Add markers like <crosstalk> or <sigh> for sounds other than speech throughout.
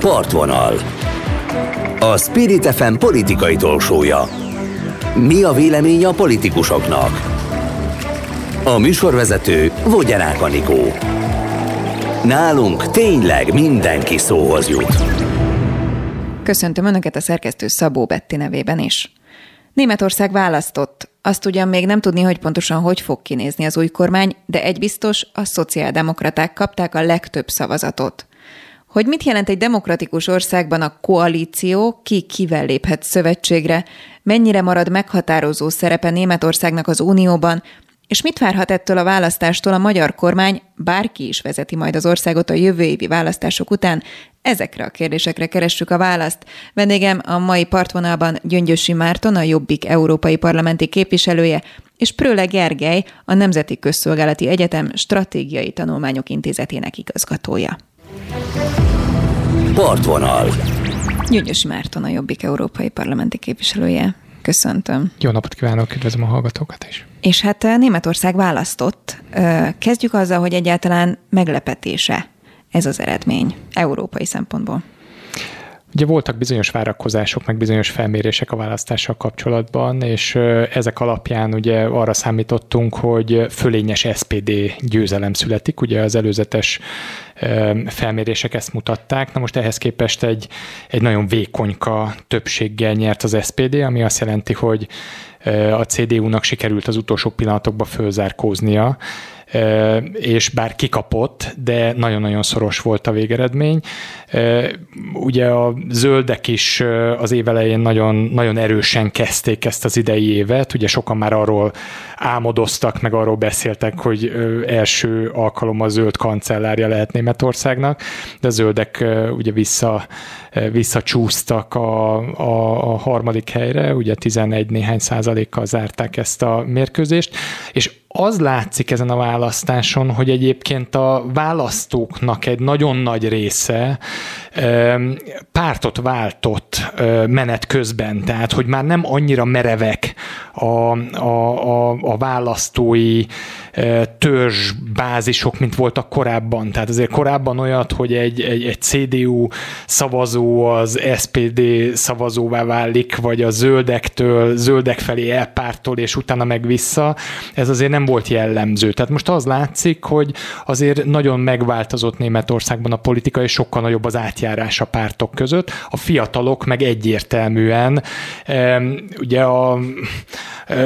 Partvonal. A Spirit FM politikai talksója. Mi a vélemény a politikusoknak? A műsorvezető Vogyarák Anikó. Nálunk tényleg mindenki szóhoz jut. Köszöntöm Önöket a szerkesztő Szabó Betti nevében is. Németország választott. Azt ugyan még nem tudni, hogy pontosan hogy fog kinézni az új kormány, de egy biztos, a szociáldemokraták kapták a legtöbb szavazatot. Hogy mit jelent egy demokratikus országban a koalíció, ki kivel léphet szövetségre, mennyire marad meghatározó szerepe Németországnak az Unióban, és mit várhat ettől a választástól a magyar kormány, bárki is vezeti majd az országot a jövő évi választások után? Ezekre a kérdésekre keressük a választ. Vendégem a mai partvonalban Gyöngyösi Márton, a Jobbik Európai Parlamenti képviselője, és Prőle Gergely, a Nemzeti Közszolgálati Egyetem Stratégiai Tanulmányok Intézetének igazgatója. Partvonal. Gyöngyösi Márton, a Jobbik Európai Parlamenti képviselője. Köszöntöm. Jó napot kívánok, üdvözlöm a hallgatókat is. És hát eh, Németország választott. Kezdjük azzal, hogy egyáltalán meglepetése ez az eredmény európai szempontból. Ugye voltak bizonyos várakozások, meg bizonyos felmérések a választással kapcsolatban, és ezek alapján ugye arra számítottunk, hogy fölényes SPD győzelem születik, ugye az előzetes felmérések ezt mutatták. Na most ehhez képest egy, egy nagyon vékonyka többséggel nyert az SPD, ami azt jelenti, hogy a CDU-nak sikerült az utolsó pillanatokban fölzárkóznia, és bár kikapott, de nagyon-nagyon szoros volt a végeredmény. Ugye a zöldek is az év elején nagyon, nagyon erősen kezdték ezt az idei évet, ugye sokan már arról álmodoztak, meg arról beszéltek, hogy első alkalommal zöld kancellárja lehet Németországnak, de a zöldek ugye vissza, visszacsúsztak a, a, a harmadik helyre, ugye 11 néhány százalékkal zárták ezt a mérkőzést, és az látszik ezen a választáson, hogy egyébként a választóknak egy nagyon nagy része pártot váltott menet közben, tehát hogy már nem annyira merevek a, a, a, a választói törzsbázisok, mint voltak korábban. Tehát azért korábban olyat, hogy egy, egy, egy CDU szavazó az SPD szavazóvá válik, vagy a zöldektől, zöldek felé elpártol, és utána meg vissza, ez azért nem volt jellemző. Tehát most az látszik, hogy azért nagyon megváltozott Németországban a politika, és sokkal nagyobb az átjárás a pártok között. A fiatalok meg egyértelműen ugye a,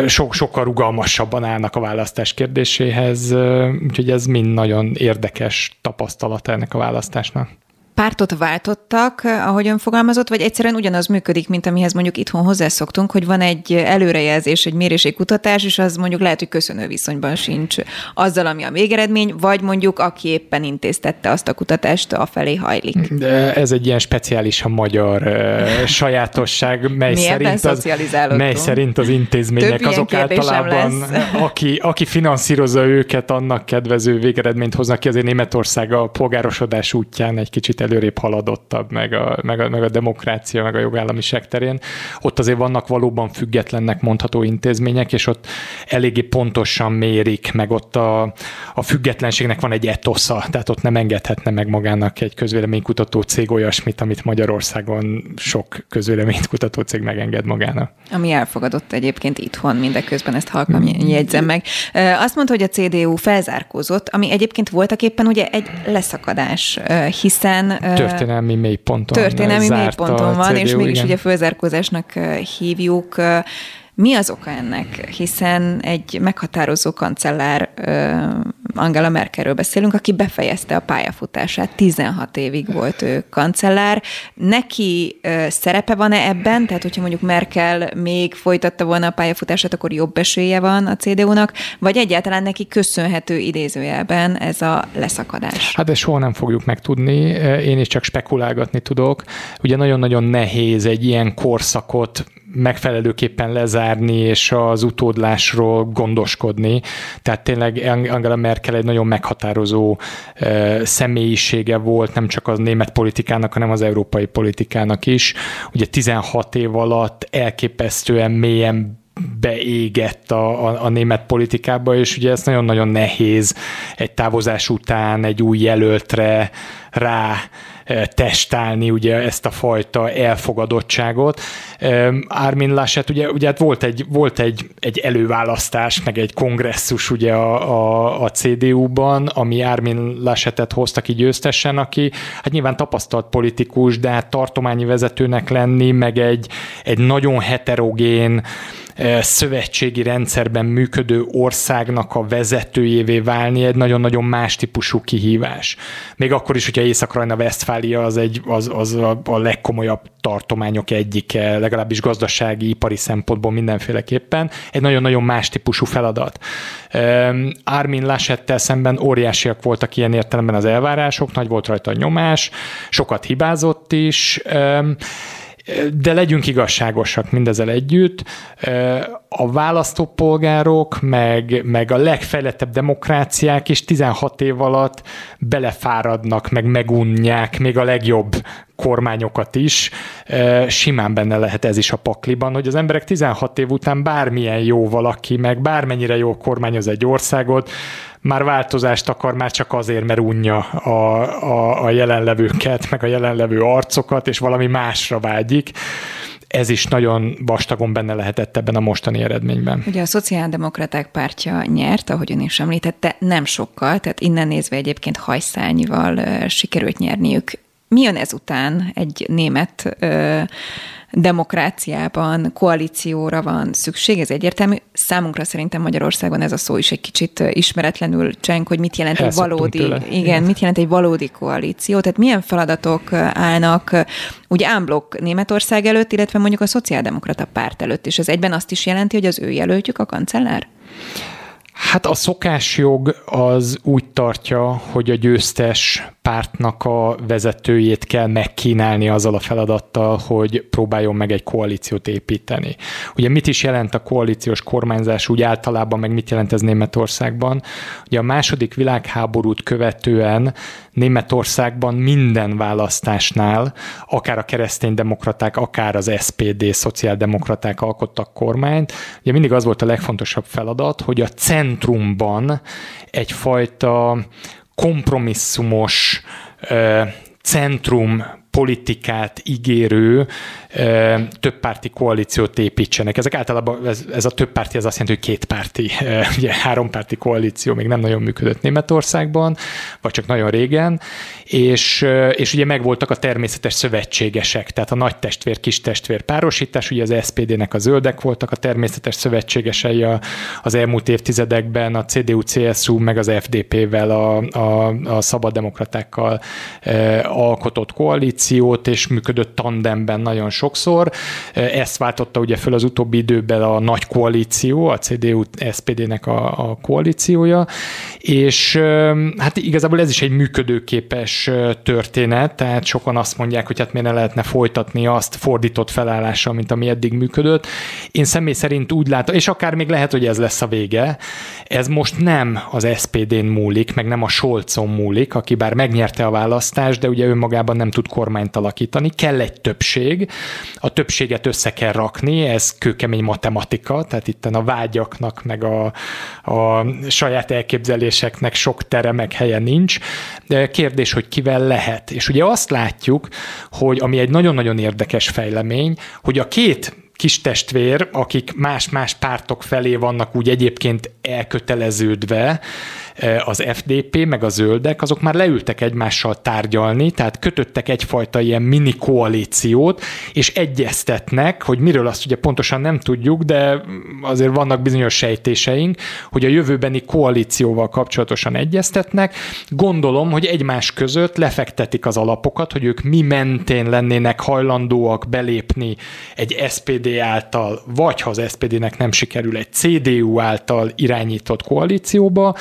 so, sokkal rugalmasabban állnak a választás kérdéséhez, úgyhogy ez mind nagyon érdekes tapasztalat ennek a választásnak pártot váltottak, ahogy ön fogalmazott, vagy egyszerűen ugyanaz működik, mint amihez mondjuk itthon hozzászoktunk, hogy van egy előrejelzés, egy mérési kutatás, és az mondjuk lehet, hogy köszönő viszonyban sincs azzal, ami a végeredmény, vagy mondjuk aki éppen intéztette azt a kutatást, a felé hajlik. De ez egy ilyen speciálisan magyar uh, <laughs> sajátosság, mely szerint, az, mely szerint az intézmények azok általában, aki, aki finanszírozza őket, annak kedvező végeredményt hoznak ki. Azért Németország a polgárosodás útján egy kicsit előrébb haladottabb, meg a, meg, a, meg a demokrácia, meg a jogállamiság terén. Ott azért vannak valóban függetlennek mondható intézmények, és ott eléggé pontosan mérik, meg ott a, a függetlenségnek van egy etosza, tehát ott nem engedhetne meg magának egy közvéleménykutató cég olyasmit, amit Magyarországon sok közvéleménykutató cég megenged magának. Ami elfogadott egyébként itthon, mindeközben ezt halkan jegyzem meg. Azt mondta, hogy a CDU felzárkózott, ami egyébként voltak éppen ugye egy leszakadás, hiszen Történelmi mélyponton Történelmi mélyponton van, CDU, és mégis igen. ugye fölzárkózásnak hívjuk. Mi az oka ennek? Hiszen egy meghatározó kancellár, Angela Merkelről beszélünk, aki befejezte a pályafutását, 16 évig volt ő kancellár. Neki szerepe van-e ebben? Tehát, hogyha mondjuk Merkel még folytatta volna a pályafutását, akkor jobb esélye van a CDU-nak, vagy egyáltalán neki köszönhető idézőjelben ez a leszakadás? Hát ezt soha nem fogjuk megtudni, én is csak spekulálgatni tudok. Ugye nagyon-nagyon nehéz egy ilyen korszakot megfelelőképpen lezárni, és az utódlásról gondoskodni. Tehát tényleg Angela Merkel egy nagyon meghatározó személyisége volt, nem csak az német politikának, hanem az európai politikának is. Ugye 16 év alatt elképesztően mélyen beégett a, a, a német politikába, és ugye ez nagyon-nagyon nehéz egy távozás után egy új jelöltre rá testálni ugye ezt a fajta elfogadottságot. Armin Laschet, ugye, ugye hát volt egy, volt egy, egy előválasztás, meg egy kongresszus ugye a, a, a CDU-ban, ami Armin Laschetet hozta ki győztesen, aki hát nyilván tapasztalt politikus, de hát tartományi vezetőnek lenni, meg egy, egy nagyon heterogén, szövetségi rendszerben működő országnak a vezetőjévé válni egy nagyon-nagyon más típusú kihívás. Még akkor is, hogyha Észak-Rajna-Vesztfália az, egy, az, az a, a legkomolyabb tartományok egyike, legalábbis gazdasági, ipari szempontból mindenféleképpen, egy nagyon-nagyon más típusú feladat. Armin Laschettel szemben óriásiak voltak ilyen értelemben az elvárások, nagy volt rajta a nyomás, sokat hibázott is, de legyünk igazságosak mindezzel együtt. A választópolgárok, meg, meg a legfejlettebb demokráciák is 16 év alatt belefáradnak, meg megunják még a legjobb kormányokat is. Simán benne lehet ez is a pakliban, hogy az emberek 16 év után bármilyen jó valaki, meg bármennyire jó kormányoz egy országot, már változást akar, már csak azért, mert unja a, a, a jelenlevőket, meg a jelenlevő arcokat, és valami másra vágyik ez is nagyon vastagon benne lehetett ebben a mostani eredményben. Ugye a szociáldemokraták pártja nyert, ahogy ön is említette, nem sokkal, tehát innen nézve egyébként hajszányival sikerült nyerniük. Mi jön ezután egy német demokráciában koalícióra van szükség, ez egyértelmű. Számunkra szerintem Magyarországon ez a szó is egy kicsit ismeretlenül cseng, hogy mit jelent egy valódi, tőle. igen, mit jelent egy valódi koalíció, tehát milyen feladatok állnak úgy ámblok Németország előtt, illetve mondjuk a szociáldemokrata párt előtt, és ez egyben azt is jelenti, hogy az ő jelöltjük a kancellár? Hát a szokásjog az úgy tartja, hogy a győztes pártnak a vezetőjét kell megkínálni azzal a feladattal, hogy próbáljon meg egy koalíciót építeni. Ugye mit is jelent a koalíciós kormányzás úgy általában, meg mit jelent ez Németországban? Ugye a második világháborút követően Németországban minden választásnál, akár a kereszténydemokraták, akár az SPD, szociáldemokraták alkottak kormányt. Ugye mindig az volt a legfontosabb feladat, hogy a centrumban egyfajta kompromisszumos centrum politikát ígérő többpárti koalíciót építsenek. Ezek általában, ez, ez a többpárti, ez azt jelenti, hogy kétpárti, ugye hárompárti koalíció még nem nagyon működött Németországban, vagy csak nagyon régen, és, és ugye megvoltak a természetes szövetségesek, tehát a nagy testvér, kis testvér párosítás, ugye az SPD-nek a zöldek voltak a természetes szövetségesei az elmúlt évtizedekben, a CDU, CSU, meg az FDP-vel, a, a, a szabaddemokratákkal alkotott koalíciót, és működött tandemben nagyon sok sokszor. Ezt váltotta ugye föl az utóbbi időben a nagy koalíció, a CDU-SPD-nek a, a koalíciója, és hát igazából ez is egy működőképes történet, tehát sokan azt mondják, hogy hát miért ne lehetne folytatni azt fordított felállással, mint ami eddig működött. Én személy szerint úgy látom, és akár még lehet, hogy ez lesz a vége, ez most nem az SPD-n múlik, meg nem a Scholzon múlik, aki bár megnyerte a választást, de ugye önmagában nem tud kormányt alakítani, kell egy többség, a többséget össze kell rakni, ez kőkemény matematika, tehát itt a vágyaknak, meg a, a saját elképzeléseknek sok tere, meg helye nincs. De kérdés, hogy kivel lehet. És ugye azt látjuk, hogy ami egy nagyon-nagyon érdekes fejlemény, hogy a két kis testvér, akik más-más pártok felé vannak úgy egyébként elköteleződve, az FDP, meg a zöldek, azok már leültek egymással tárgyalni, tehát kötöttek egyfajta ilyen mini koalíciót, és egyeztetnek, hogy miről azt ugye pontosan nem tudjuk, de azért vannak bizonyos sejtéseink, hogy a jövőbeni koalícióval kapcsolatosan egyeztetnek. Gondolom, hogy egymás között lefektetik az alapokat, hogy ők mi mentén lennének hajlandóak belépni egy SPD által, vagy ha az SPD-nek nem sikerül, egy CDU által irányított koalícióba,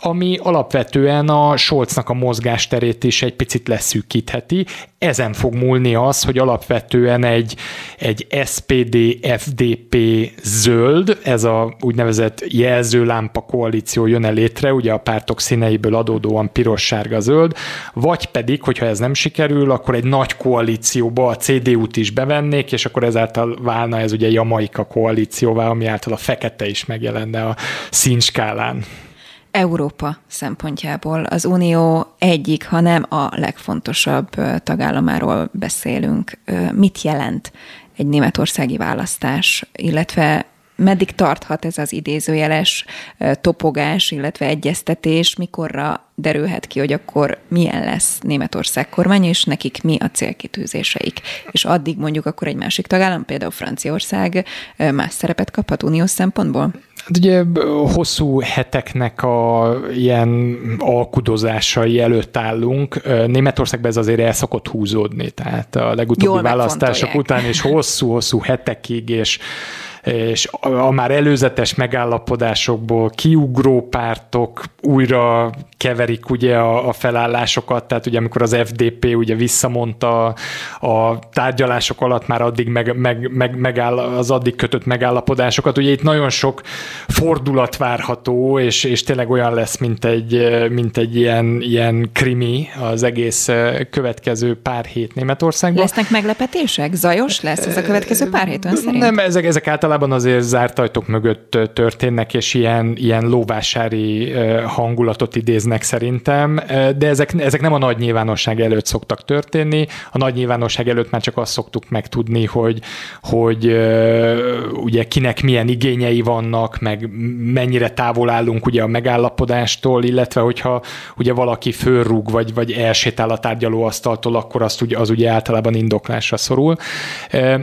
ami alapvetően a Scholznak a mozgásterét is egy picit leszűkítheti. Ezen fog múlni az, hogy alapvetően egy, egy SPD, FDP zöld, ez a úgynevezett jelzőlámpa koalíció jön el létre, ugye a pártok színeiből adódóan piros-sárga zöld, vagy pedig, hogyha ez nem sikerül, akkor egy nagy koalícióba a CDU-t is bevennék, és akkor ezáltal válna ez ugye Jamaika koalícióvá, ami által a fekete is megjelenne a színskálán. Európa szempontjából az Unió egyik, ha nem a legfontosabb tagállamáról beszélünk. Mit jelent egy németországi választás, illetve meddig tarthat ez az idézőjeles topogás, illetve egyeztetés, mikorra derülhet ki, hogy akkor milyen lesz Németország kormány, és nekik mi a célkitűzéseik. És addig mondjuk akkor egy másik tagállam, például Franciaország más szerepet kaphat uniós szempontból? Hát ugye hosszú heteknek a ilyen alkudozásai előtt állunk. Németországban ez azért el szokott húzódni, tehát a legutóbbi Jól választások után is hosszú-hosszú hetekig, és és a már előzetes megállapodásokból kiugró pártok újra keverik ugye a, a felállásokat, tehát ugye amikor az FDP ugye visszamondta a tárgyalások alatt már addig meg, meg, meg, megáll, az addig kötött megállapodásokat, ugye itt nagyon sok fordulat várható, és, és tényleg olyan lesz, mint egy, mint egy ilyen, ilyen krimi az egész következő pár hét Németországban. Lesznek meglepetések? Zajos lesz ez a következő pár hét ön szerint? Nem, ezek, ezek általában azért zárt ajtók mögött történnek, és ilyen, ilyen lóvásári hangulatot idéznek szerintem, de ezek, ezek nem a nagy nyilvánosság előtt szoktak történni. A nagy nyilvánosság előtt már csak azt szoktuk megtudni, hogy, hogy ugye kinek milyen igényei vannak, meg mennyire távol állunk ugye a megállapodástól, illetve hogyha ugye valaki fölrúg, vagy, vagy elsétál a tárgyalóasztaltól, akkor azt ugye, az ugye általában indoklásra szorul.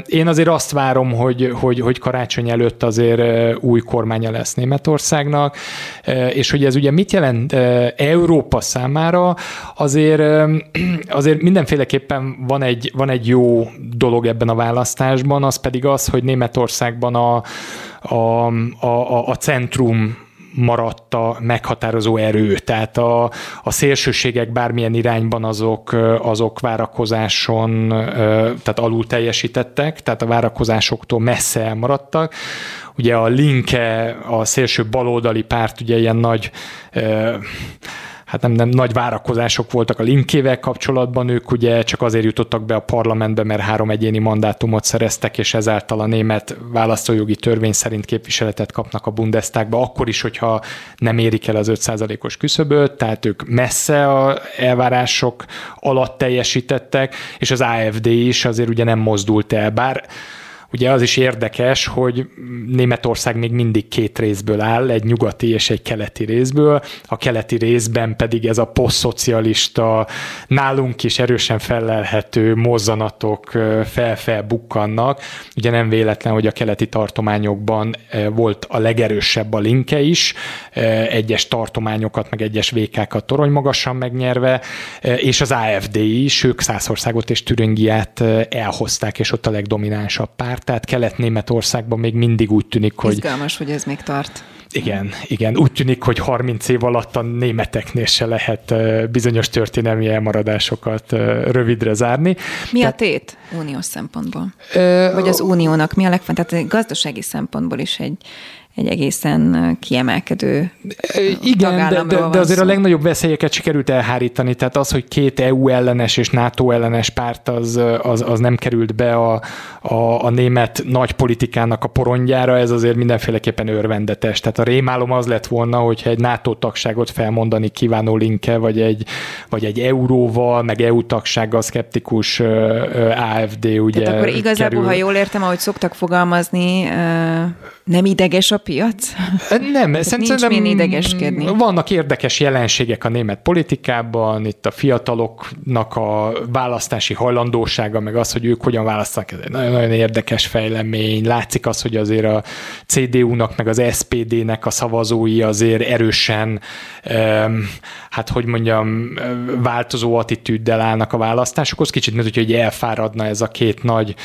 Én azért azt várom, hogy, hogy, hogy karácsony előtt azért új kormánya lesz Németországnak, és hogy ez ugye mit jelent Európa számára azért, <clears throat> azért mindenféleképpen van egy, van egy jó dolog ebben a választásban, az pedig az, hogy Németországban a, a, a, a centrum maradt a meghatározó erő. Tehát a, a szélsőségek bármilyen irányban azok, azok várakozáson, tehát alul teljesítettek, tehát a várakozásoktól messze elmaradtak. Ugye a Linke, a szélső baloldali párt ugye ilyen nagy hát nem, nem nagy várakozások voltak a linkével kapcsolatban, ők ugye csak azért jutottak be a parlamentbe, mert három egyéni mandátumot szereztek, és ezáltal a német választójogi törvény szerint képviseletet kapnak a Bundestagba, akkor is, hogyha nem érik el az 5%-os küszöböt, tehát ők messze a elvárások alatt teljesítettek, és az AFD is azért ugye nem mozdult el, bár Ugye az is érdekes, hogy Németország még mindig két részből áll, egy nyugati és egy keleti részből. A keleti részben pedig ez a posztszocialista, nálunk is erősen felelhető mozzanatok fel-fel bukkannak. Ugye nem véletlen, hogy a keleti tartományokban volt a legerősebb a linke is, egyes tartományokat, meg egyes vékákat torony magasan megnyerve, és az AFD is, ők Szászországot és Türingiát elhozták, és ott a legdominánsabb pár tehát Kelet-Németországban még mindig úgy tűnik, hogy... Izgalmas, hogy ez még tart. Igen, igen. Úgy tűnik, hogy 30 év alatt a németeknél se lehet bizonyos történelmi elmaradásokat rövidre zárni. Mi a tét uniós szempontból? Ö, Vagy az uniónak mi a legfontosabb? Tehát gazdasági szempontból is egy, egy egészen kiemelkedő Igen, de, de, de azért szó. a legnagyobb veszélyeket sikerült elhárítani, tehát az, hogy két EU ellenes és NATO ellenes párt az, az, az nem került be a, a, a német nagy politikának a porondjára, ez azért mindenféleképpen örvendetes. Tehát a rémálom az lett volna, hogyha egy NATO tagságot felmondani kívánó linke, vagy egy, vagy egy euróval, meg EU tagsággal szkeptikus AFD, ugye. Tehát akkor igazából, kerül. ha jól értem, ahogy szoktak fogalmazni, nem ideges a piac? Nem, szerintem nincs idegeskedni. Vannak érdekes jelenségek a német politikában, itt a fiataloknak a választási hajlandósága, meg az, hogy ők hogyan választanak, ez egy nagyon-nagyon érdekes fejlemény. Látszik az, hogy azért a CDU-nak, meg az SPD-nek a szavazói azért erősen, hát hogy mondjam, változó attitűddel állnak a választásokhoz. Kicsit, mint hogy elfáradna ez a két nagy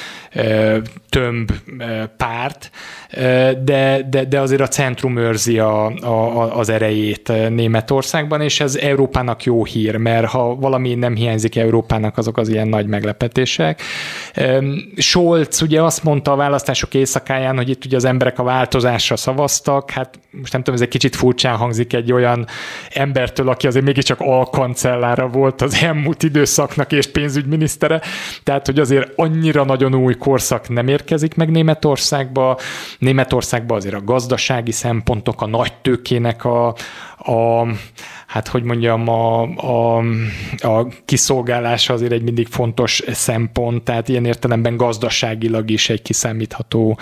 tömb párt, de, de, de azért a centrum őrzi a, a, az erejét Németországban, és ez Európának jó hír, mert ha valami nem hiányzik Európának, azok az ilyen nagy meglepetések. Scholz ugye azt mondta a választások éjszakáján, hogy itt ugye az emberek a változásra szavaztak, hát most nem tudom, ez egy kicsit furcsán hangzik egy olyan embertől, aki azért mégiscsak alkancellára volt az elmúlt időszaknak és pénzügyminisztere, tehát hogy azért annyira nagyon új korszak nem érkezik meg Németországba. Németország Németországban azért a gazdasági szempontok, a nagy tőkének a, a hát hogy mondjam, a, a, a kiszolgálása azért egy mindig fontos szempont, tehát ilyen értelemben gazdaságilag is egy kiszámítható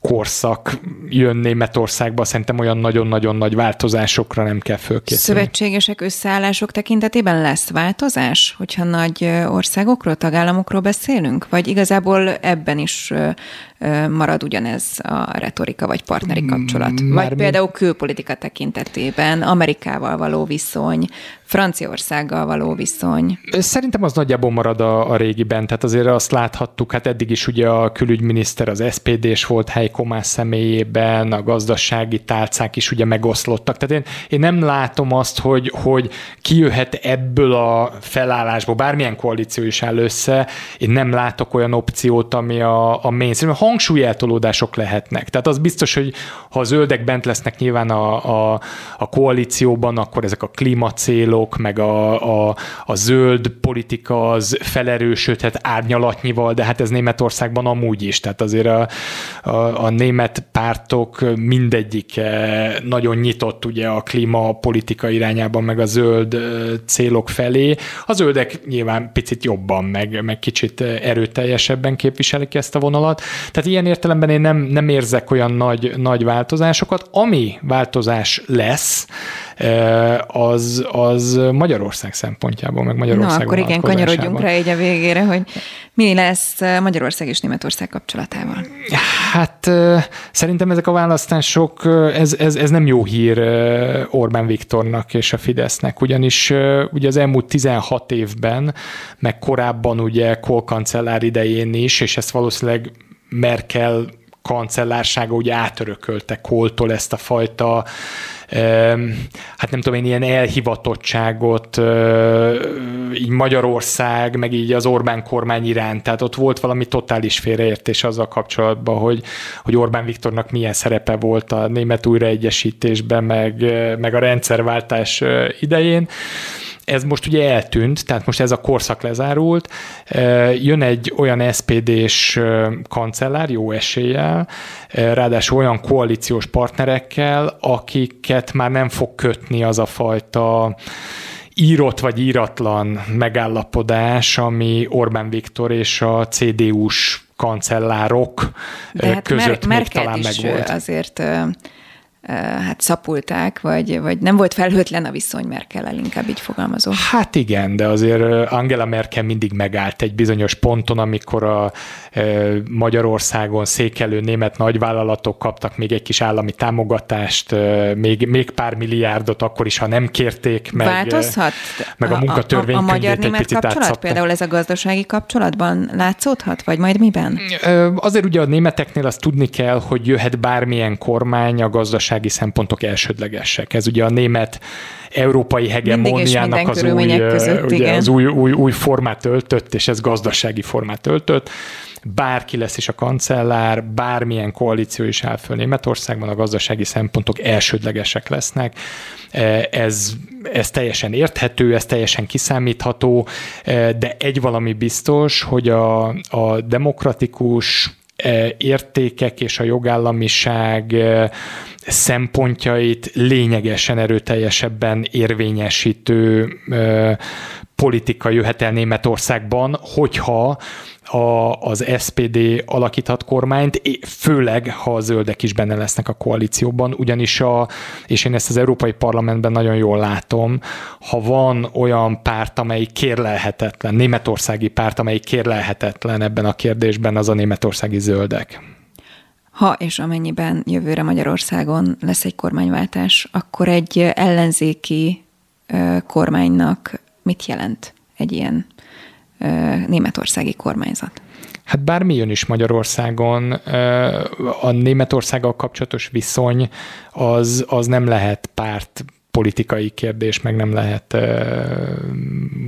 korszak jön Németországba, szerintem olyan nagyon-nagyon nagy változásokra nem kell fölkészülni. Szövetségesek összeállások tekintetében lesz változás, hogyha nagy országokról, tagállamokról beszélünk? Vagy igazából ebben is marad ugyanez a retorika vagy partneri kapcsolat? Már vagy mi... például külpolitika tekintetében Amerikával való viszony, Franciaországgal való viszony? Szerintem az nagyjából marad a, a régiben, tehát azért azt láthattuk, hát eddig is ugye a külügyminiszter az SPD-s volt Heiko Maas személyében, a gazdasági tálcák is ugye megoszlottak, tehát én, én nem látom azt, hogy, hogy kijöhet ebből a felállásból, bármilyen koalíció is áll össze, én nem látok olyan opciót, ami a, a mainstream, hangsúlyeltolódások lehetnek. Tehát az biztos, hogy ha a zöldek bent lesznek nyilván a, a, a koalícióban, akkor ezek a klímacélok, meg a, a, a zöld politika az felerősödhet árnyalatnyival, de hát ez Németországban amúgy is. Tehát azért a, a, a német pártok mindegyik nagyon nyitott ugye a klímapolitika irányában, meg a zöld célok felé. A zöldek nyilván picit jobban, meg, meg kicsit erőteljesebben képviselik ezt a vonalat. Tehát ilyen értelemben én nem, nem érzek olyan nagy, nagy változásokat. Ami változás lesz, az, az Magyarország szempontjából, meg Magyarország Na, akkor igen, kanyarodjunk rá így a végére, hogy mi lesz Magyarország és Németország kapcsolatával? Hát szerintem ezek a választások, ez, ez, ez nem jó hír Orbán Viktornak és a Fidesznek, ugyanis ugye az elmúlt 16 évben, meg korábban ugye Kohl kancellár idején is, és ezt valószínűleg Merkel kancellársága ugye átörökölte Koltól ezt a fajta hát nem tudom én, ilyen elhivatottságot így Magyarország, meg így az Orbán kormány iránt. Tehát ott volt valami totális félreértés azzal kapcsolatban, hogy, hogy Orbán Viktornak milyen szerepe volt a német újraegyesítésben, meg, meg a rendszerváltás idején ez most ugye eltűnt, tehát most ez a korszak lezárult, jön egy olyan SPD-s kancellár, jó eséllyel, ráadásul olyan koalíciós partnerekkel, akiket már nem fog kötni az a fajta írott vagy íratlan megállapodás, ami Orbán Viktor és a CDU-s kancellárok De hát között Mer- még talán megvolt. azért hát szapulták, vagy, vagy nem volt felhőtlen a viszony Merkel-el, inkább így fogalmazom. Hát igen, de azért Angela Merkel mindig megállt egy bizonyos ponton, amikor a Magyarországon székelő német nagyvállalatok kaptak még egy kis állami támogatást, még, még pár milliárdot akkor is, ha nem kérték meg. Változhat? Meg a, a munkatörvénykönyvét a, a, a magyar-német kapcsolat átszabta. például ez a gazdasági kapcsolatban látszódhat, vagy majd miben? Azért ugye a németeknél azt tudni kell, hogy jöhet bármilyen kormány a gazdaság gazdasági szempontok elsődlegesek. Ez ugye a német európai hegemóniának az új, között, ugye, az új, új, új formát öltött, és ez gazdasági formát öltött. Bárki lesz is a kancellár, bármilyen koalíció is áll föl Németországban, a gazdasági szempontok elsődlegesek lesznek. Ez, ez teljesen érthető, ez teljesen kiszámítható, de egy valami biztos, hogy a, a demokratikus értékek és a jogállamiság szempontjait lényegesen erőteljesebben érvényesítő politika jöhet el Németországban, hogyha a, az SPD alakíthat kormányt, főleg, ha a zöldek is benne lesznek a koalícióban, ugyanis a, és én ezt az Európai Parlamentben nagyon jól látom, ha van olyan párt, amely kérlelhetetlen, németországi párt, amely kérlelhetetlen ebben a kérdésben, az a németországi zöldek. Ha és amennyiben jövőre Magyarországon lesz egy kormányváltás, akkor egy ellenzéki kormánynak mit jelent egy ilyen németországi kormányzat? Hát bármi jön is Magyarországon, a Németországgal kapcsolatos viszony az, az nem lehet párt politikai kérdés, meg nem lehet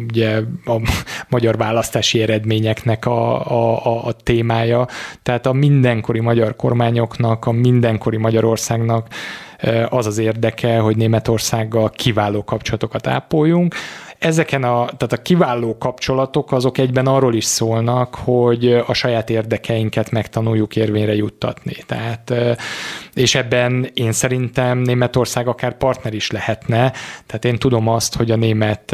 ugye a magyar választási eredményeknek a, a, a, a témája. Tehát a mindenkori magyar kormányoknak, a mindenkori Magyarországnak az az érdeke, hogy Németországgal kiváló kapcsolatokat ápoljunk. Ezeken a, tehát a kiváló kapcsolatok azok egyben arról is szólnak, hogy a saját érdekeinket megtanuljuk érvényre juttatni. Tehát, és ebben én szerintem Németország akár partner is lehetne. Tehát én tudom azt, hogy a német,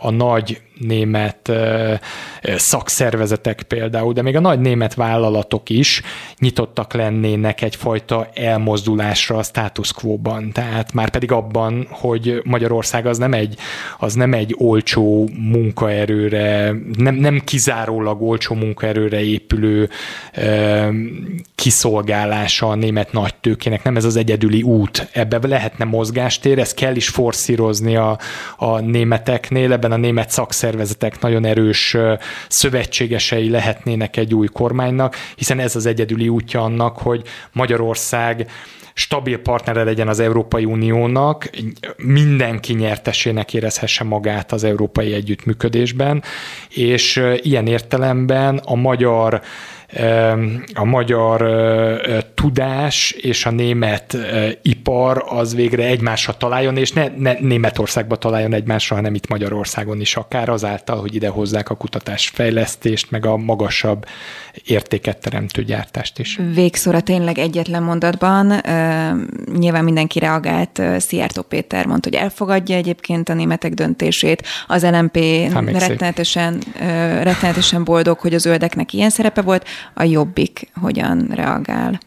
a nagy német szakszervezetek például, de még a nagy német vállalatok is nyitottak lennének egyfajta elmozdulásra a status quo-ban. Tehát már pedig abban, hogy Magyarország az nem egy, az nem egy olcsó munkaerőre, nem, nem kizárólag olcsó munkaerőre épülő kiszolgálása a német nagy tőkének, nem ez az egyedüli út. Ebbe lehetne mozgástér, ezt kell is forszírozni a, a németeknél, ebben a német szakszervezetek nagyon erős szövetségesei lehetnének egy új kormánynak, hiszen ez az egyedüli útja annak, hogy Magyarország stabil partnere legyen az Európai Uniónak, mindenki nyertesének érezhesse magát az európai együttműködésben, és ilyen értelemben a magyar a magyar tudás és a német ipar az végre egymásra találjon, és ne, ne Németországba találjon egymásra, hanem itt Magyarországon is akár azáltal, hogy ide hozzák a kutatásfejlesztést, meg a magasabb értéket teremtő gyártást is. Végszóra tényleg egyetlen mondatban, nyilván mindenki reagált, Szijjártó Péter mondta, hogy elfogadja egyébként a németek döntését, az LMP rettenetesen, rettenetesen boldog, hogy a zöldeknek ilyen szerepe volt, a jobbik hogyan reagál?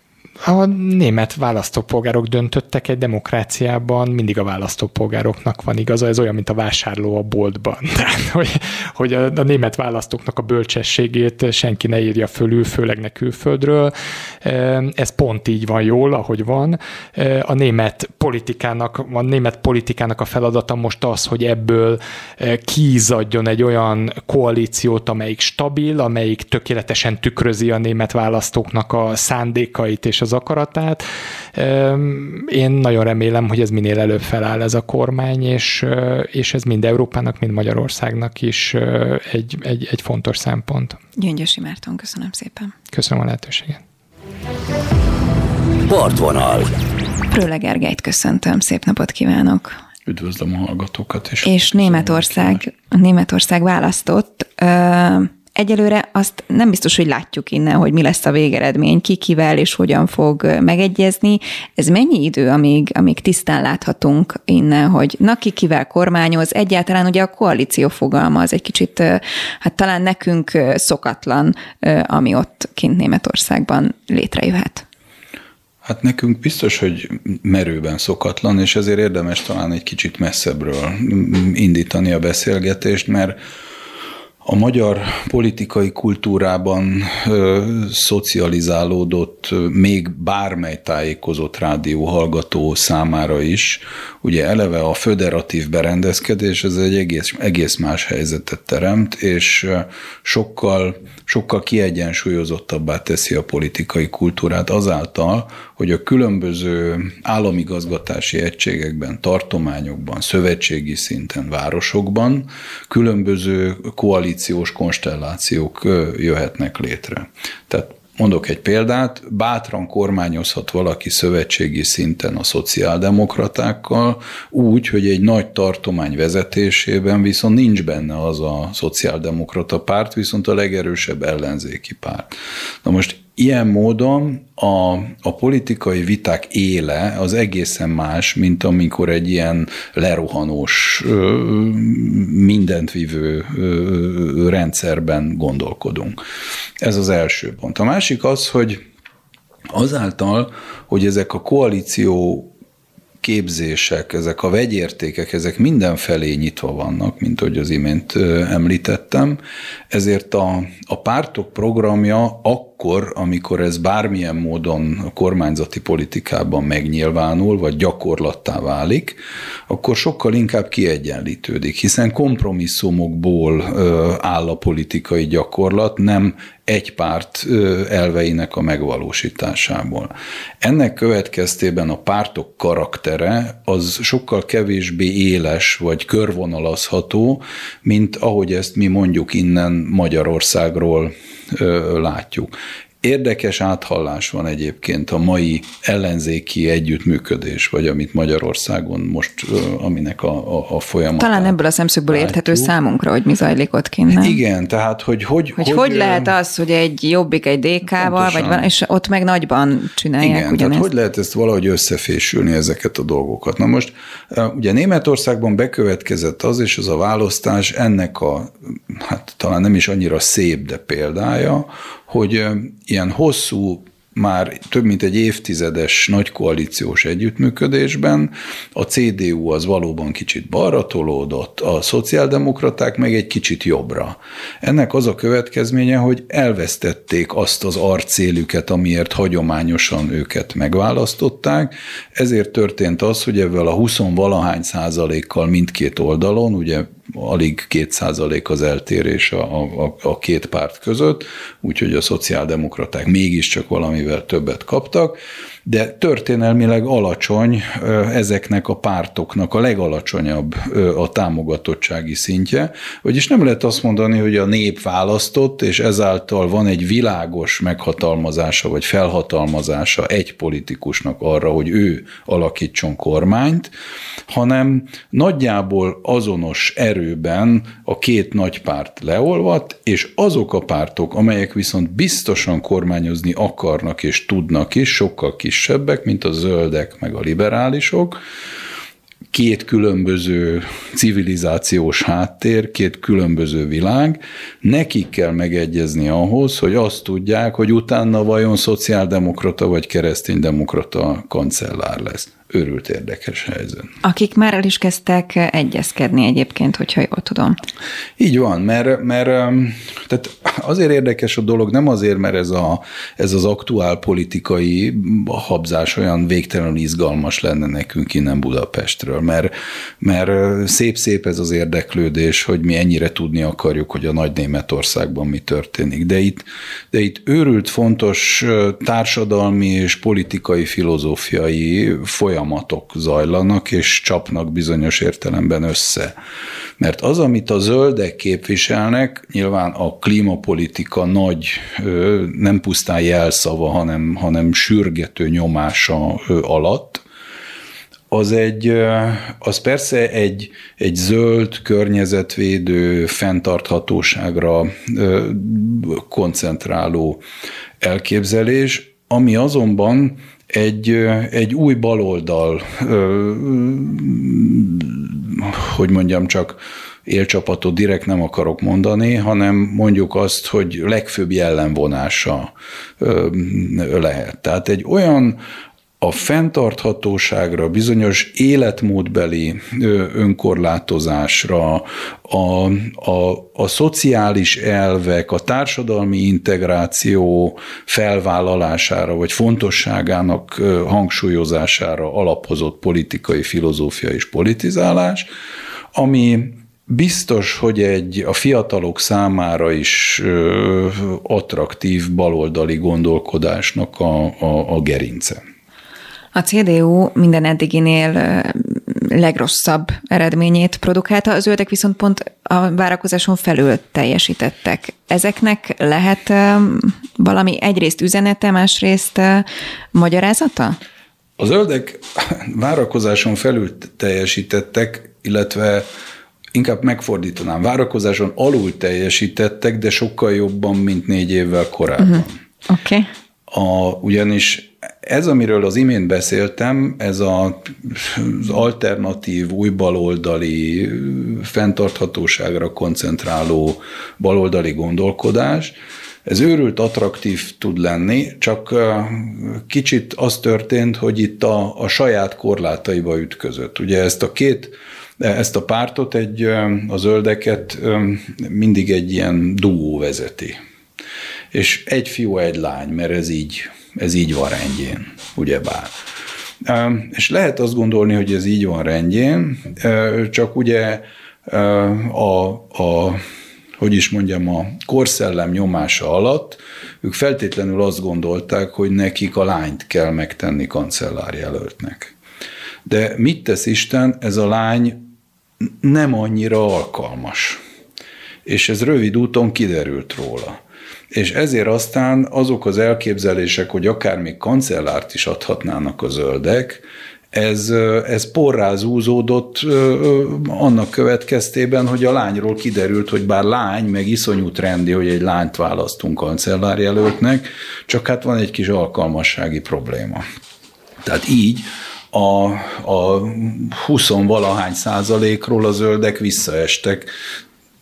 A német választópolgárok döntöttek egy demokráciában, mindig a választópolgároknak van igaza, ez olyan, mint a vásárló a boltban. <laughs> Tehát, hogy, hogy a, a német választóknak a bölcsességét senki ne írja fölül, főleg ne külföldről. Ez pont így van jól, ahogy van. A német politikának, a német politikának a feladata most az, hogy ebből kízadjon egy olyan koalíciót, amelyik stabil, amelyik tökéletesen tükrözi a német választóknak a szándékait és az az akaratát. Én nagyon remélem, hogy ez minél előbb feláll ez a kormány, és, és ez mind Európának, mind Magyarországnak is egy, egy, egy fontos szempont. Gyöngyösi Márton, köszönöm szépen. Köszönöm a lehetőséget. Partvonal. Prőle Gergelyt köszöntöm, szép napot kívánok! Üdvözlöm a hallgatókat. És, és Németország, Németország választott. Egyelőre azt nem biztos, hogy látjuk innen, hogy mi lesz a végeredmény, ki kivel és hogyan fog megegyezni. Ez mennyi idő, amíg, amíg tisztán láthatunk innen, hogy na ki kivel kormányoz, egyáltalán ugye a koalíció fogalma az egy kicsit, hát talán nekünk szokatlan, ami ott kint Németországban létrejöhet. Hát nekünk biztos, hogy merőben szokatlan, és ezért érdemes talán egy kicsit messzebbről indítani a beszélgetést, mert a magyar politikai kultúrában ö, szocializálódott még bármely tájékozott rádió hallgató számára is, ugye eleve a föderatív berendezkedés, ez egy egész, egész más helyzetet teremt, és sokkal, sokkal kiegyensúlyozottabbá teszi a politikai kultúrát azáltal, hogy a különböző államigazgatási egységekben, tartományokban, szövetségi szinten, városokban különböző koalíciós konstellációk jöhetnek létre. Tehát Mondok egy példát, bátran kormányozhat valaki szövetségi szinten a szociáldemokratákkal, úgy, hogy egy nagy tartomány vezetésében viszont nincs benne az a szociáldemokrata párt, viszont a legerősebb ellenzéki párt. Na most Ilyen módon a, a politikai viták éle az egészen más, mint amikor egy ilyen lerohanós, mindent vívő rendszerben gondolkodunk. Ez az első pont. A másik az, hogy azáltal, hogy ezek a koalíció képzések, ezek a vegyértékek, ezek mindenfelé nyitva vannak, mint ahogy az imént említettem, ezért a, a pártok programja akkor, amikor ez bármilyen módon a kormányzati politikában megnyilvánul, vagy gyakorlattá válik, akkor sokkal inkább kiegyenlítődik, hiszen kompromisszumokból áll a politikai gyakorlat, nem egy párt elveinek a megvalósításából. Ennek következtében a pártok karaktere az sokkal kevésbé éles vagy körvonalazható, mint ahogy ezt mi mondjuk innen Magyarországról látjuk. Érdekes áthallás van egyébként a mai ellenzéki együttműködés, vagy amit Magyarországon most, aminek a, a, a folyamat. Talán ebből a szemszögből látjuk. érthető számunkra, hogy mi zajlik ott kint, nem? Igen, tehát hogy hogy... Hogy, hogy, hogy lehet az, hogy egy jobbik egy DK-val, vagy van, és ott meg nagyban csinálják Igen, ugyanezt. tehát hogy lehet ezt valahogy összefésülni ezeket a dolgokat. Na most ugye Németországban bekövetkezett az, és az a választás ennek a, hát talán nem is annyira szép, de példája, hogy ilyen hosszú már több mint egy évtizedes nagy koalíciós együttműködésben a CDU az valóban kicsit balra tolódott, a szociáldemokraták meg egy kicsit jobbra. Ennek az a következménye, hogy elvesztették azt az arcélüket, amiért hagyományosan őket megválasztották, ezért történt az, hogy ebben a 20 valahány százalékkal mindkét oldalon, ugye alig két százalék az eltérés a, a, a két párt között, úgyhogy a szociáldemokraták mégiscsak valamivel többet kaptak de történelmileg alacsony ezeknek a pártoknak a legalacsonyabb a támogatottsági szintje, vagyis nem lehet azt mondani, hogy a nép választott, és ezáltal van egy világos meghatalmazása vagy felhatalmazása egy politikusnak arra, hogy ő alakítson kormányt, hanem nagyjából azonos erőben a két nagy párt leolvat, és azok a pártok, amelyek viszont biztosan kormányozni akarnak és tudnak is, sokkal kis kisebbek, mint a zöldek meg a liberálisok, két különböző civilizációs háttér, két különböző világ, nekik kell megegyezni ahhoz, hogy azt tudják, hogy utána vajon szociáldemokrata vagy kereszténydemokrata kancellár lesz őrült érdekes helyzet. Akik már el is kezdtek egyezkedni egyébként, hogyha jól tudom. Így van, mert, mert tehát azért érdekes a dolog, nem azért, mert ez, a, ez az aktuál politikai habzás olyan végtelenül izgalmas lenne nekünk innen Budapestről, mert, mert szép-szép ez az érdeklődés, hogy mi ennyire tudni akarjuk, hogy a nagy Németországban mi történik. De itt, de itt őrült fontos társadalmi és politikai filozófiai folyamat folyamatok zajlanak, és csapnak bizonyos értelemben össze. Mert az, amit a zöldek képviselnek, nyilván a klímapolitika nagy, nem pusztán jelszava, hanem, hanem sürgető nyomása alatt, az egy, az persze egy, egy zöld, környezetvédő, fenntarthatóságra koncentráló elképzelés, ami azonban egy, egy új baloldal, hogy mondjam csak, élcsapatot direkt nem akarok mondani, hanem mondjuk azt, hogy legfőbb jellemvonása lehet. Tehát egy olyan a fenntarthatóságra, bizonyos életmódbeli önkorlátozásra, a, a, a szociális elvek, a társadalmi integráció felvállalására, vagy fontosságának hangsúlyozására alapozott politikai filozófia és politizálás, ami biztos, hogy egy a fiatalok számára is ö, attraktív baloldali gondolkodásnak a, a, a gerince. A CDU minden eddiginél legrosszabb eredményét produkálta, az zöldek viszont pont a várakozáson felül teljesítettek. Ezeknek lehet valami egyrészt üzenete, másrészt magyarázata? A zöldek várakozáson felül teljesítettek, illetve inkább megfordítanám, várakozáson alul teljesítettek, de sokkal jobban, mint négy évvel korábban. Uh-huh. Oké. Okay. A, ugyanis ez, amiről az imént beszéltem, ez a, az alternatív, új baloldali, fenntarthatóságra koncentráló baloldali gondolkodás, ez őrült attraktív tud lenni, csak kicsit az történt, hogy itt a, a saját korlátaiba ütközött. Ugye ezt a két ezt a pártot, egy, a zöldeket mindig egy ilyen duó vezeti. És egy fiú, egy lány, mert ez így ez így van rendjén, ugyebár. És lehet azt gondolni, hogy ez így van rendjén, csak ugye a, a hogy is mondjam, a korszellem nyomása alatt ők feltétlenül azt gondolták, hogy nekik a lányt kell megtenni kancellárjelöltnek. De mit tesz Isten, ez a lány nem annyira alkalmas és ez rövid úton kiderült róla. És ezért aztán azok az elképzelések, hogy akár még kancellárt is adhatnának a zöldek, ez, ez porrá zúzódott annak következtében, hogy a lányról kiderült, hogy bár lány, meg iszonyú trendi, hogy egy lányt választunk kancellárjelöltnek, csak hát van egy kis alkalmassági probléma. Tehát így a, a 20-valahány százalékról a zöldek visszaestek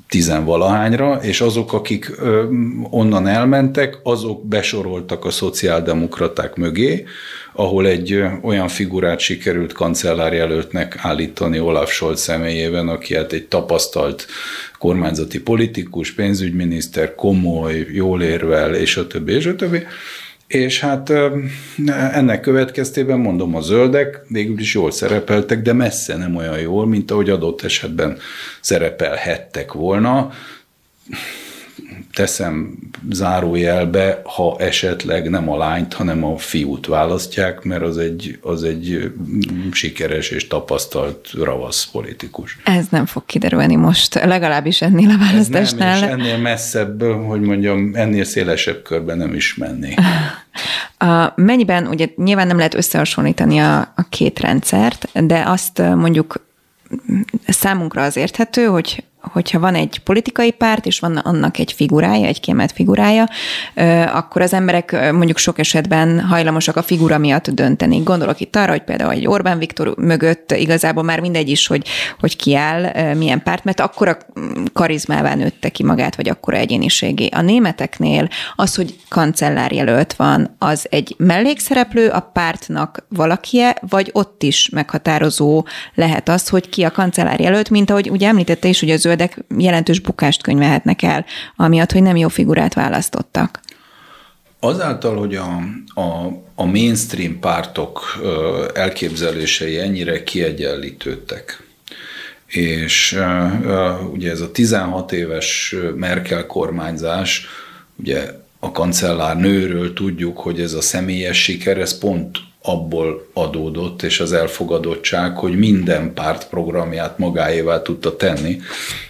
tizenvalahányra, és azok, akik onnan elmentek, azok besoroltak a szociáldemokraták mögé, ahol egy olyan figurát sikerült kancellárjelöltnek állítani Olaf Scholz személyében, aki hát egy tapasztalt kormányzati politikus, pénzügyminiszter, komoly, jól érvel, és a többi, és a többi. És hát ennek következtében mondom, a zöldek végül is jól szerepeltek, de messze nem olyan jól, mint ahogy adott esetben szerepelhettek volna teszem zárójelbe, ha esetleg nem a lányt, hanem a fiút választják, mert az egy, az egy sikeres és tapasztalt ravasz politikus. Ez nem fog kiderülni most, legalábbis ennél a választásnál. Ez nem, és ennél messzebb, hogy mondjam, ennél szélesebb körben nem is menni. <laughs> A, mennyiben, ugye nyilván nem lehet összehasonlítani a, a két rendszert, de azt mondjuk számunkra az érthető, hogy hogyha van egy politikai párt, és van annak egy figurája, egy kiemelt figurája, akkor az emberek mondjuk sok esetben hajlamosak a figura miatt dönteni. Gondolok itt arra, hogy például egy Orbán Viktor mögött igazából már mindegy is, hogy, hogy ki áll, milyen párt, mert akkora karizmává nőtte ki magát, vagy akkora egyéniségé. A németeknél az, hogy kancellárjelölt van, az egy mellékszereplő a pártnak valakie, vagy ott is meghatározó lehet az, hogy ki a kancellárjelölt, mint ahogy ugye említette is, hogy a zöldek jelentős bukást könyvelhetnek el, amiatt, hogy nem jó figurát választottak. Azáltal, hogy a, a, a mainstream pártok elképzelései ennyire kiegyenlítődtek, és ugye ez a 16 éves Merkel kormányzás, ugye a kancellár nőről tudjuk, hogy ez a személyes siker, ez pont abból adódott, és az elfogadottság, hogy minden párt programját magáévá tudta tenni.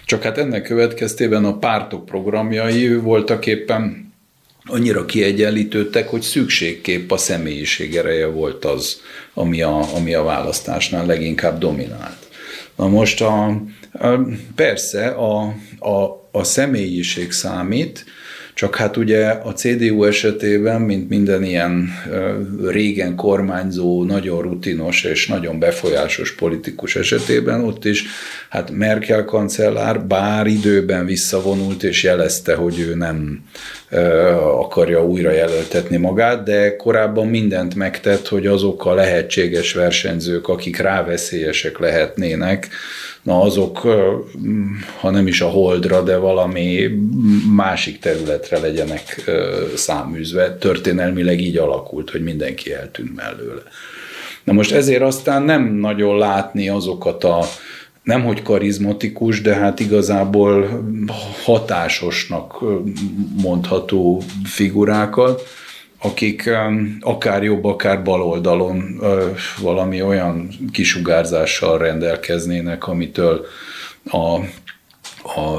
Csak hát ennek következtében a pártok programjai voltak éppen annyira kiegyenlítődtek, hogy szükségképp a személyiség ereje volt az, ami a, ami a választásnál leginkább dominált. Na most a, a persze a, a, a személyiség számít, csak hát ugye a CDU esetében, mint minden ilyen régen kormányzó, nagyon rutinos és nagyon befolyásos politikus esetében, ott is hát Merkel kancellár bár időben visszavonult és jelezte, hogy ő nem akarja újra jelöltetni magát, de korábban mindent megtett, hogy azok a lehetséges versenyzők, akik ráveszélyesek lehetnének, na azok, ha nem is a holdra, de valami másik területre legyenek száműzve. Történelmileg így alakult, hogy mindenki eltűnt mellőle. Na most ezért aztán nem nagyon látni azokat a nem hogy karizmatikus, de hát igazából hatásosnak mondható figurákat, akik akár jobb, akár bal oldalon valami olyan kisugárzással rendelkeznének, amitől a, a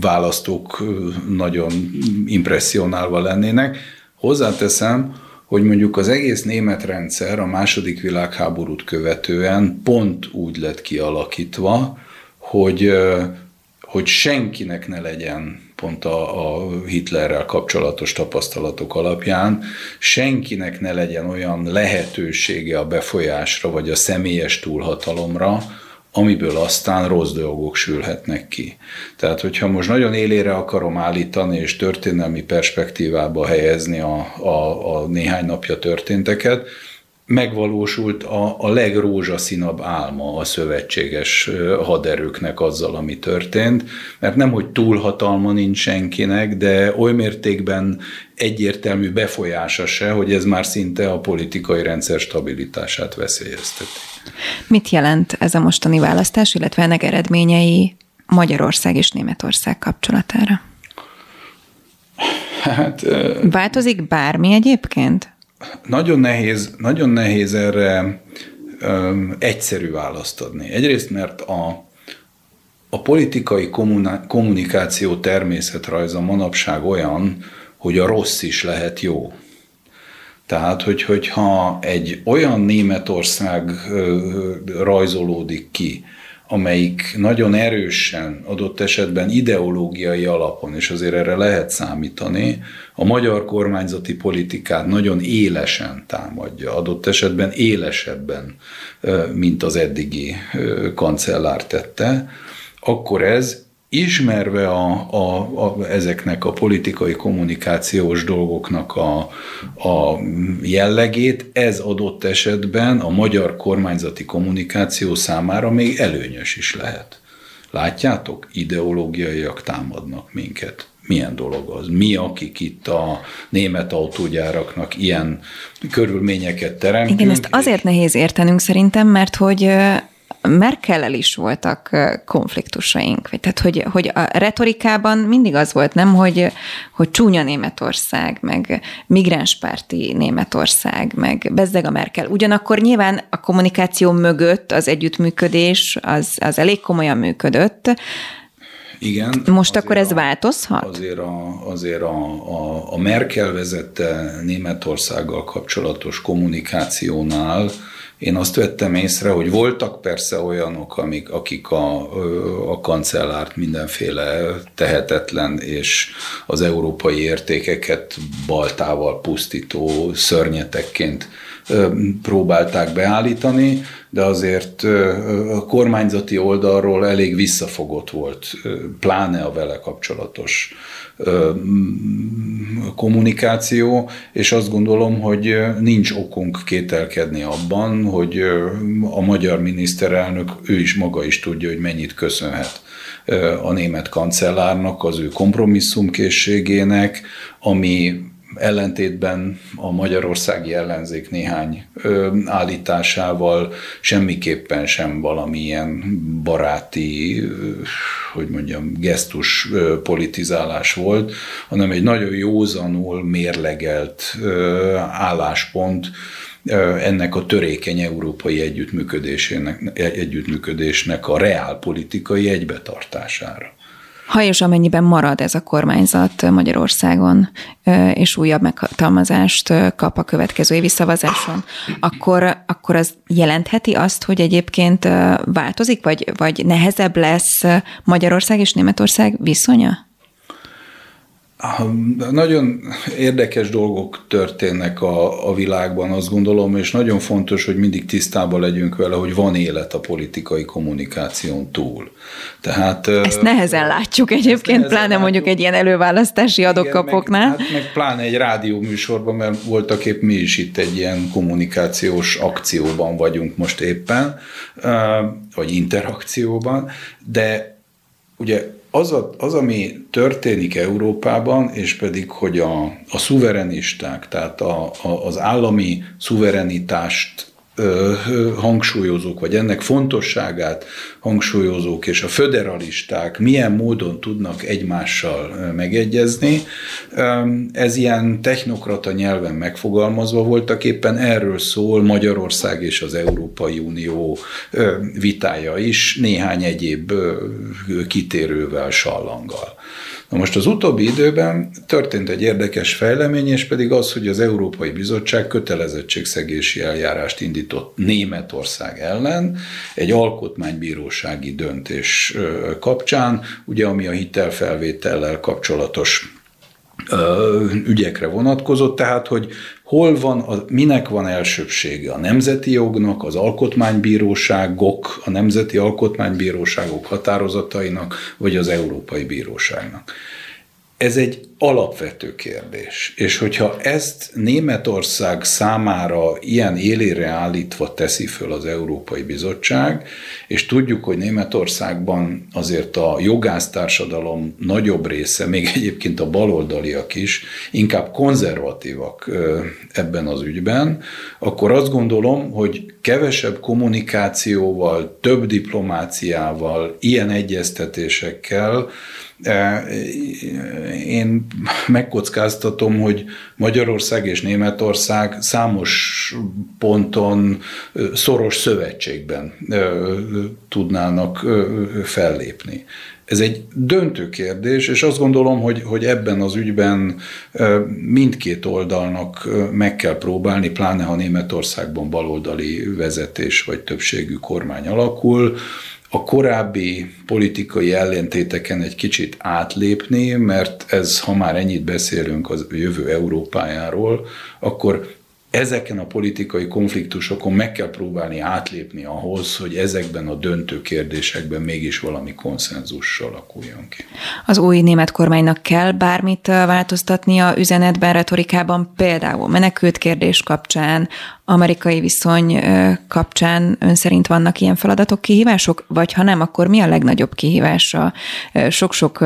választók nagyon impressionálva lennének. Hozzáteszem, hogy mondjuk az egész német rendszer a második világháborút követően pont úgy lett kialakítva, hogy, hogy senkinek ne legyen pont a, a Hitlerrel kapcsolatos tapasztalatok alapján senkinek ne legyen olyan lehetősége a befolyásra vagy a személyes túlhatalomra, amiből aztán rossz dolgok sülhetnek ki. Tehát, hogyha most nagyon élére akarom állítani és történelmi perspektívába helyezni a, a, a néhány napja történteket, megvalósult a, a legrózsaszínabb álma a szövetséges haderőknek azzal, ami történt, mert nem, hogy túlhatalma nincs senkinek, de oly mértékben egyértelmű befolyása se, hogy ez már szinte a politikai rendszer stabilitását veszélyezteti. Mit jelent ez a mostani választás, illetve ennek eredményei Magyarország és Németország kapcsolatára? Hát, Változik bármi egyébként? Nagyon nehéz, nagyon nehéz erre um, egyszerű választ adni. Egyrészt, mert a, a politikai kommunikáció természetrajza manapság olyan, hogy a rossz is lehet jó. Tehát, hogy, hogyha egy olyan Németország rajzolódik ki, amelyik nagyon erősen, adott esetben ideológiai alapon, és azért erre lehet számítani, a magyar kormányzati politikát nagyon élesen támadja, adott esetben élesebben, mint az eddigi kancellár tette, akkor ez ismerve a, a, a, ezeknek a politikai kommunikációs dolgoknak a, a jellegét, ez adott esetben a magyar kormányzati kommunikáció számára még előnyös is lehet. Látjátok? Ideológiaiak támadnak minket. Milyen dolog az? Mi, akik itt a német autógyáraknak ilyen körülményeket teremtünk? Igen, ezt azért nehéz értenünk szerintem, mert hogy Merkellel is voltak konfliktusaink. Tehát, hogy, hogy a retorikában mindig az volt, nem, hogy, hogy csúnya Németország, meg migránspárti Németország, meg bezdeg a Merkel. Ugyanakkor nyilván a kommunikáció mögött az együttműködés az, az elég komolyan működött, igen. Most akkor ez a, változhat? Azért, a, azért a, a, a Merkel vezette Németországgal kapcsolatos kommunikációnál én azt vettem észre, hogy voltak persze olyanok, amik, akik a, a kancellárt mindenféle tehetetlen és az európai értékeket baltával pusztító szörnyetekként próbálták beállítani, de azért a kormányzati oldalról elég visszafogott volt, pláne a vele kapcsolatos kommunikáció, és azt gondolom, hogy nincs okunk kételkedni abban, hogy a magyar miniszterelnök, ő is maga is tudja, hogy mennyit köszönhet a német kancellárnak, az ő kompromisszumkészségének, ami ellentétben a magyarországi ellenzék néhány ö, állításával semmiképpen sem valamilyen baráti, hogy mondjam, gesztus politizálás volt, hanem egy nagyon józanul mérlegelt álláspont, ennek a törékeny európai együttműködésének, együttműködésnek a reálpolitikai egybetartására. Ha és amennyiben marad ez a kormányzat Magyarországon, és újabb meghatalmazást kap a következő évi szavazáson, akkor, akkor az jelentheti azt, hogy egyébként változik, vagy, vagy nehezebb lesz Magyarország és Németország viszonya? Nagyon érdekes dolgok történnek a, a világban, azt gondolom, és nagyon fontos, hogy mindig tisztában legyünk vele, hogy van élet a politikai kommunikáción túl. Tehát, ezt nehezen látjuk egyébként, nehezen pláne látjuk. mondjuk egy ilyen előválasztási adókapoknál. Meg, hát meg pláne egy rádióműsorban, mert voltak épp mi is itt egy ilyen kommunikációs akcióban vagyunk most éppen, vagy interakcióban, de ugye az, a, az, ami történik Európában, és pedig, hogy a, a szuverenisták, tehát a, a, az állami szuverenitást hangsúlyozók, vagy ennek fontosságát hangsúlyozók és a föderalisták milyen módon tudnak egymással megegyezni. Ez ilyen technokrata nyelven megfogalmazva voltak éppen erről szól Magyarország és az Európai Unió vitája is, néhány egyéb kitérővel, sallanggal. Na most az utóbbi időben történt egy érdekes fejlemény, és pedig az, hogy az Európai Bizottság kötelezettségszegési eljárást indított Németország ellen egy alkotmánybírósági döntés kapcsán, ugye ami a hitelfelvétellel kapcsolatos ügyekre vonatkozott, tehát hogy hol van, a, minek van elsőbsége a nemzeti jognak, az alkotmánybíróságok, a nemzeti alkotmánybíróságok határozatainak, vagy az Európai Bíróságnak. Ez egy alapvető kérdés. És hogyha ezt Németország számára ilyen élére állítva teszi föl az Európai Bizottság, és tudjuk, hogy Németországban azért a jogásztársadalom nagyobb része, még egyébként a baloldaliak is, inkább konzervatívak ebben az ügyben, akkor azt gondolom, hogy kevesebb kommunikációval, több diplomáciával, ilyen egyeztetésekkel én megkockáztatom, hogy Magyarország és Németország számos ponton szoros szövetségben tudnának fellépni. Ez egy döntő kérdés, és azt gondolom, hogy, hogy ebben az ügyben mindkét oldalnak meg kell próbálni, pláne ha Németországban baloldali vezetés vagy többségű kormány alakul, a korábbi politikai ellentéteken egy kicsit átlépni, mert ez, ha már ennyit beszélünk az jövő Európájáról, akkor ezeken a politikai konfliktusokon meg kell próbálni átlépni ahhoz, hogy ezekben a döntő kérdésekben mégis valami konszenzus alakuljon ki. Az új német kormánynak kell bármit változtatni a üzenetben, retorikában, például menekült kérdés kapcsán, amerikai viszony kapcsán ön szerint vannak ilyen feladatok, kihívások, vagy ha nem, akkor mi a legnagyobb kihívás a sok-sok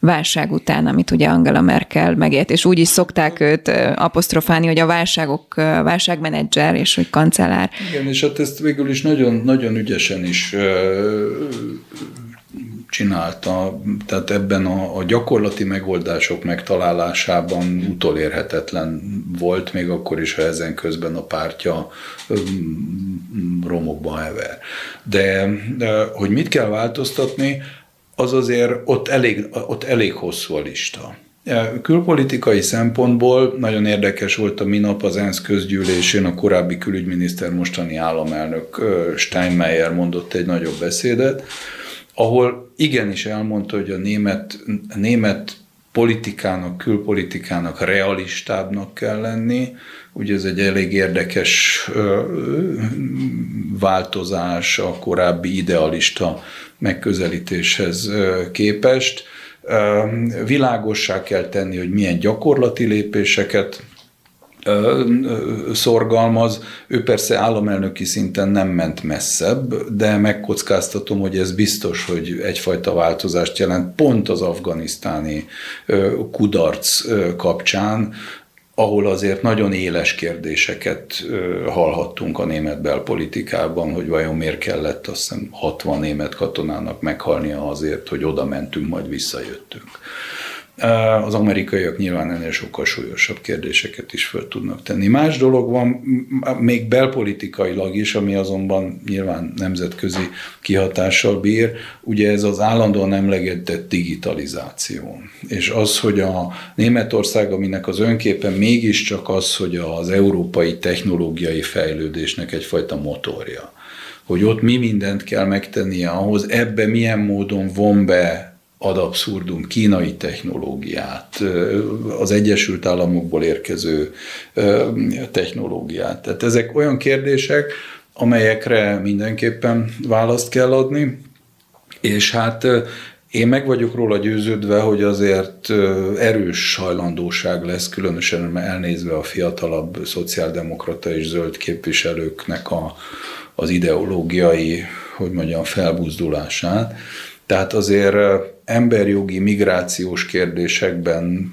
válság után, amit ugye Angela Merkel megélt, és úgy is szokták őt apostrofálni, hogy a válságok válságmenedzser és hogy kancellár. Igen, és hát ezt végül is nagyon, nagyon ügyesen is csinálta, tehát ebben a, a gyakorlati megoldások megtalálásában utolérhetetlen volt, még akkor is, ha ezen közben a pártja romokba hever. De, de hogy mit kell változtatni, az azért ott elég, ott elég hosszú a lista. Külpolitikai szempontból nagyon érdekes volt a minap az ENSZ közgyűlésén a korábbi külügyminiszter, mostani államelnök Steinmeier mondott egy nagyobb beszédet, ahol igenis elmondta, hogy a német, a német politikának, külpolitikának realistábbnak kell lenni. Ugye ez egy elég érdekes változás a korábbi idealista megközelítéshez képest. Világossá kell tenni, hogy milyen gyakorlati lépéseket szorgalmaz. Ő persze államelnöki szinten nem ment messzebb, de megkockáztatom, hogy ez biztos, hogy egyfajta változást jelent pont az afganisztáni kudarc kapcsán, ahol azért nagyon éles kérdéseket hallhattunk a német belpolitikában, hogy vajon miért kellett azt hiszem 60 német katonának meghalnia azért, hogy oda mentünk, majd visszajöttünk. Az amerikaiak nyilván ennél sokkal súlyosabb kérdéseket is föl tudnak tenni. Más dolog van, még belpolitikailag is, ami azonban nyilván nemzetközi kihatással bír, ugye ez az állandóan emlegetett digitalizáció. És az, hogy a Németország, aminek az önképe mégiscsak az, hogy az európai technológiai fejlődésnek egyfajta motorja hogy ott mi mindent kell megtennie ahhoz, ebbe milyen módon von be ad abszurdum kínai technológiát, az Egyesült Államokból érkező technológiát. Tehát ezek olyan kérdések, amelyekre mindenképpen választ kell adni, és hát én meg vagyok róla győződve, hogy azért erős hajlandóság lesz, különösen elnézve a fiatalabb szociáldemokrata és zöld képviselőknek a, az ideológiai, hogy mondjam, felbuzdulását. Tehát azért emberjogi, migrációs kérdésekben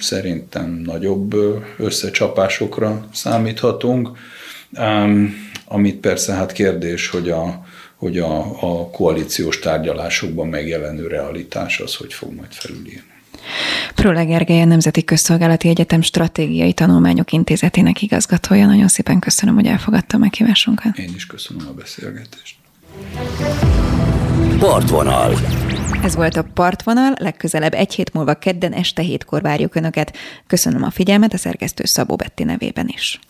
szerintem nagyobb összecsapásokra számíthatunk, amit persze hát kérdés, hogy a, hogy a, a koalíciós tárgyalásokban megjelenő realitás az hogy fog majd felülírni. Prőle Gergely, a Nemzeti Közszolgálati Egyetem Stratégiai Tanulmányok Intézetének igazgatója. Nagyon szépen köszönöm, hogy elfogadta meghívásunkat. Én is köszönöm a beszélgetést. Partvonal. Ez volt a Partvonal, legközelebb egy hét múlva kedden este hétkor várjuk Önöket. Köszönöm a figyelmet a szerkesztő Szabó Betti nevében is.